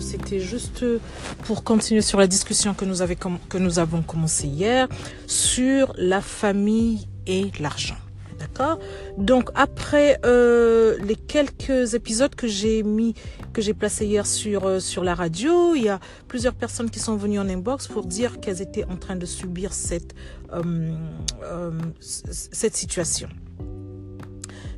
c'était juste pour continuer sur la discussion que nous, avons commencé hier sur la famille et l'argent. D'accord? Donc après euh, les quelques épisodes que j'ai mis, que j'ai placés hier sur euh, sur la radio, il y a plusieurs personnes qui sont venues en inbox pour dire qu'elles étaient en train de subir cette euh, situation.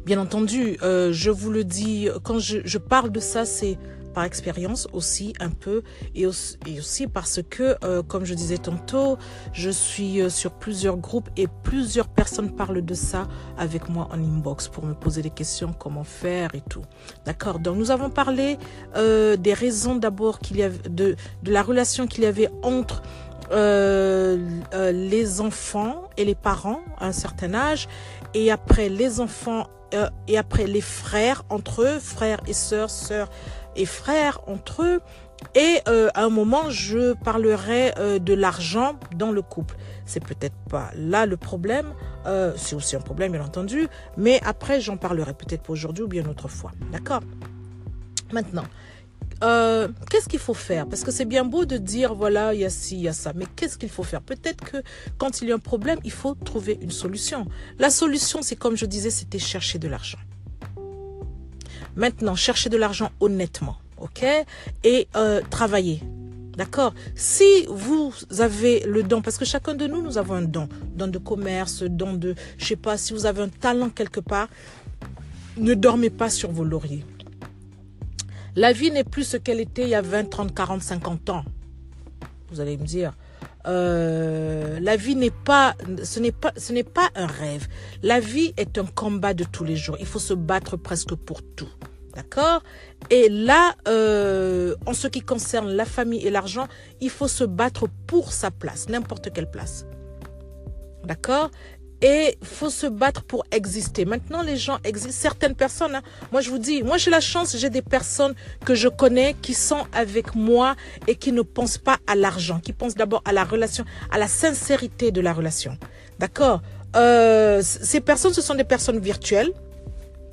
Bien entendu, je vous le dis, quand je parle de ça, c'est par expérience aussi un peu et aussi, parce que, euh, comme je disais tantôt, je suis euh, sur plusieurs groupes et plusieurs personnes parlent de ça avec moi en inbox pour me poser des questions, comment faire et tout. D'accord? Donc nous avons parlé euh, des raisons d'abord qu'il y avait de, de la relation qu'il y avait entre les enfants et les parents à un certain âge et après les enfants et après les frères entre eux, frères et sœurs, sœurs et frères entre eux. Et euh, à un moment, je parlerai euh, de l'argent dans le couple. C'est peut-être pas là le problème. Euh, c'est aussi un problème, bien entendu. Mais après, j'en parlerai peut-être pas aujourd'hui ou bien une autre fois. D'accord? Maintenant, qu'est-ce qu'il faut faire? Parce que c'est bien beau de dire, voilà, il y a ci, il y a ça. Mais qu'est-ce qu'il faut faire? Peut-être que quand il y a un problème, il faut trouver une solution. La solution, c'est comme je disais, c'était chercher de l'argent. Maintenant, cherchez de l'argent honnêtement, ok? Et euh, travailler. D'accord? Si vous avez le don, parce que chacun de nous, nous avons un don, don de commerce, don de, je sais pas, si vous avez un talent quelque part, ne dormez pas sur vos lauriers. La vie n'est plus ce qu'elle était il y a 20, 30, 40, 50 ans. Vous allez me dire, euh, la vie n'est pas, ce n'est pas, ce n'est pas un rêve. La vie est un combat de tous les jours. Il faut se battre presque pour tout. D'accord? Et là, euh, en ce qui concerne la famille et l'argent, il faut se battre pour sa place, n'importe quelle place. D'accord? Et faut se battre pour exister. Maintenant, les gens existent. Certaines personnes, hein, moi je vous dis, moi j'ai la chance, j'ai des personnes que je connais qui sont avec moi et qui ne pensent pas à l'argent, qui pensent d'abord à la relation, à la sincérité de la relation. D'accord? Euh, Ces personnes, ce sont des personnes virtuelles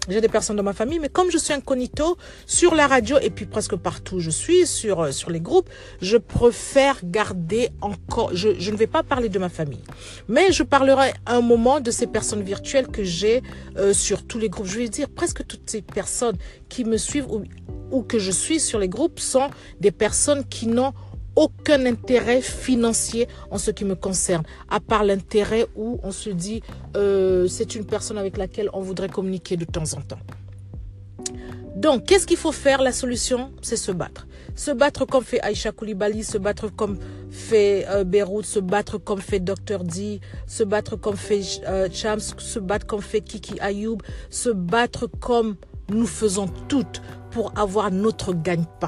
j'ai des personnes dans ma famille, mais comme je suis incognito sur la radio et puis presque partout je suis sur euh, sur les groupes, je préfère garder encore. Je, je ne vais pas parler de ma famille, mais je parlerai un moment de ces personnes virtuelles que j'ai euh, sur tous les groupes. Je vais dire presque toutes ces personnes qui me suivent ou, ou que je suis sur les groupes sont des personnes qui n'ont aucun intérêt financier en ce qui me concerne, à part l'intérêt où on se dit euh, c'est une personne avec laquelle on voudrait communiquer de temps en temps. Donc, qu'est-ce qu'il faut faire? La solution, c'est se battre. Se battre comme fait Aïcha Koulibaly, se battre comme fait euh, Beyrouth, se battre comme fait Dr. D, se battre comme fait euh, Chams, se battre comme fait Kiki Ayoub, se battre comme nous faisons toutes pour avoir notre gagne-pain.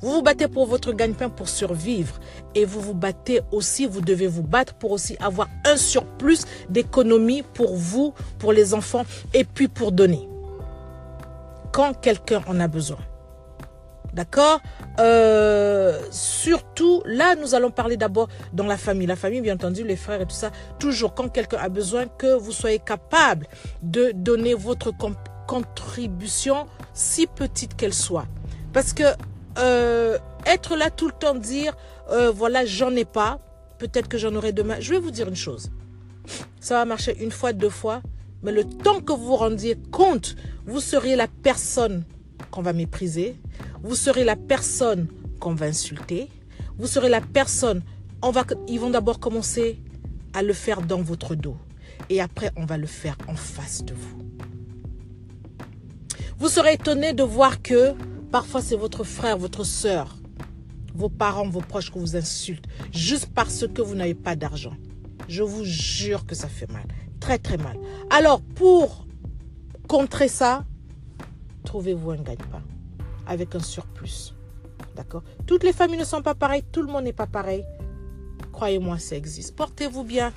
Vous vous battez pour votre gagne-pain pour survivre. Et vous vous battez aussi, vous devez vous battre pour aussi avoir un surplus d'économie pour vous, pour les enfants et puis pour donner. Quand quelqu'un en a besoin. D'accord? Euh, Surtout, là, nous allons parler d'abord dans la famille. La famille, bien entendu, les frères et tout ça. Toujours, quand quelqu'un a besoin, que vous soyez capable de donner votre contribution, si petite qu'elle soit. Parce que euh, être là tout le temps, dire, euh, voilà, j'en ai pas, peut-être que j'en aurai demain. Je vais vous dire une chose. Ça va marcher une fois, deux fois, mais le temps que vous vous rendiez compte, vous seriez la personne qu'on va mépriser, vous serez la personne qu'on va insulter, vous serez la personne, on va, ils vont d'abord commencer à le faire dans votre dos. Et après, on va le faire en face de vous. Vous serez étonné de voir que Parfois, c'est votre frère, votre soeur, vos parents, vos proches que vous insultent, juste parce que vous n'avez pas d'argent. Je vous jure que ça fait mal. Très, très mal. Alors, pour contrer ça, trouvez-vous un gagne-pain avec un surplus. D'accord? Toutes les familles ne sont pas pareilles, tout le monde n'est pas pareil. Croyez-moi, ça existe. Portez-vous bien.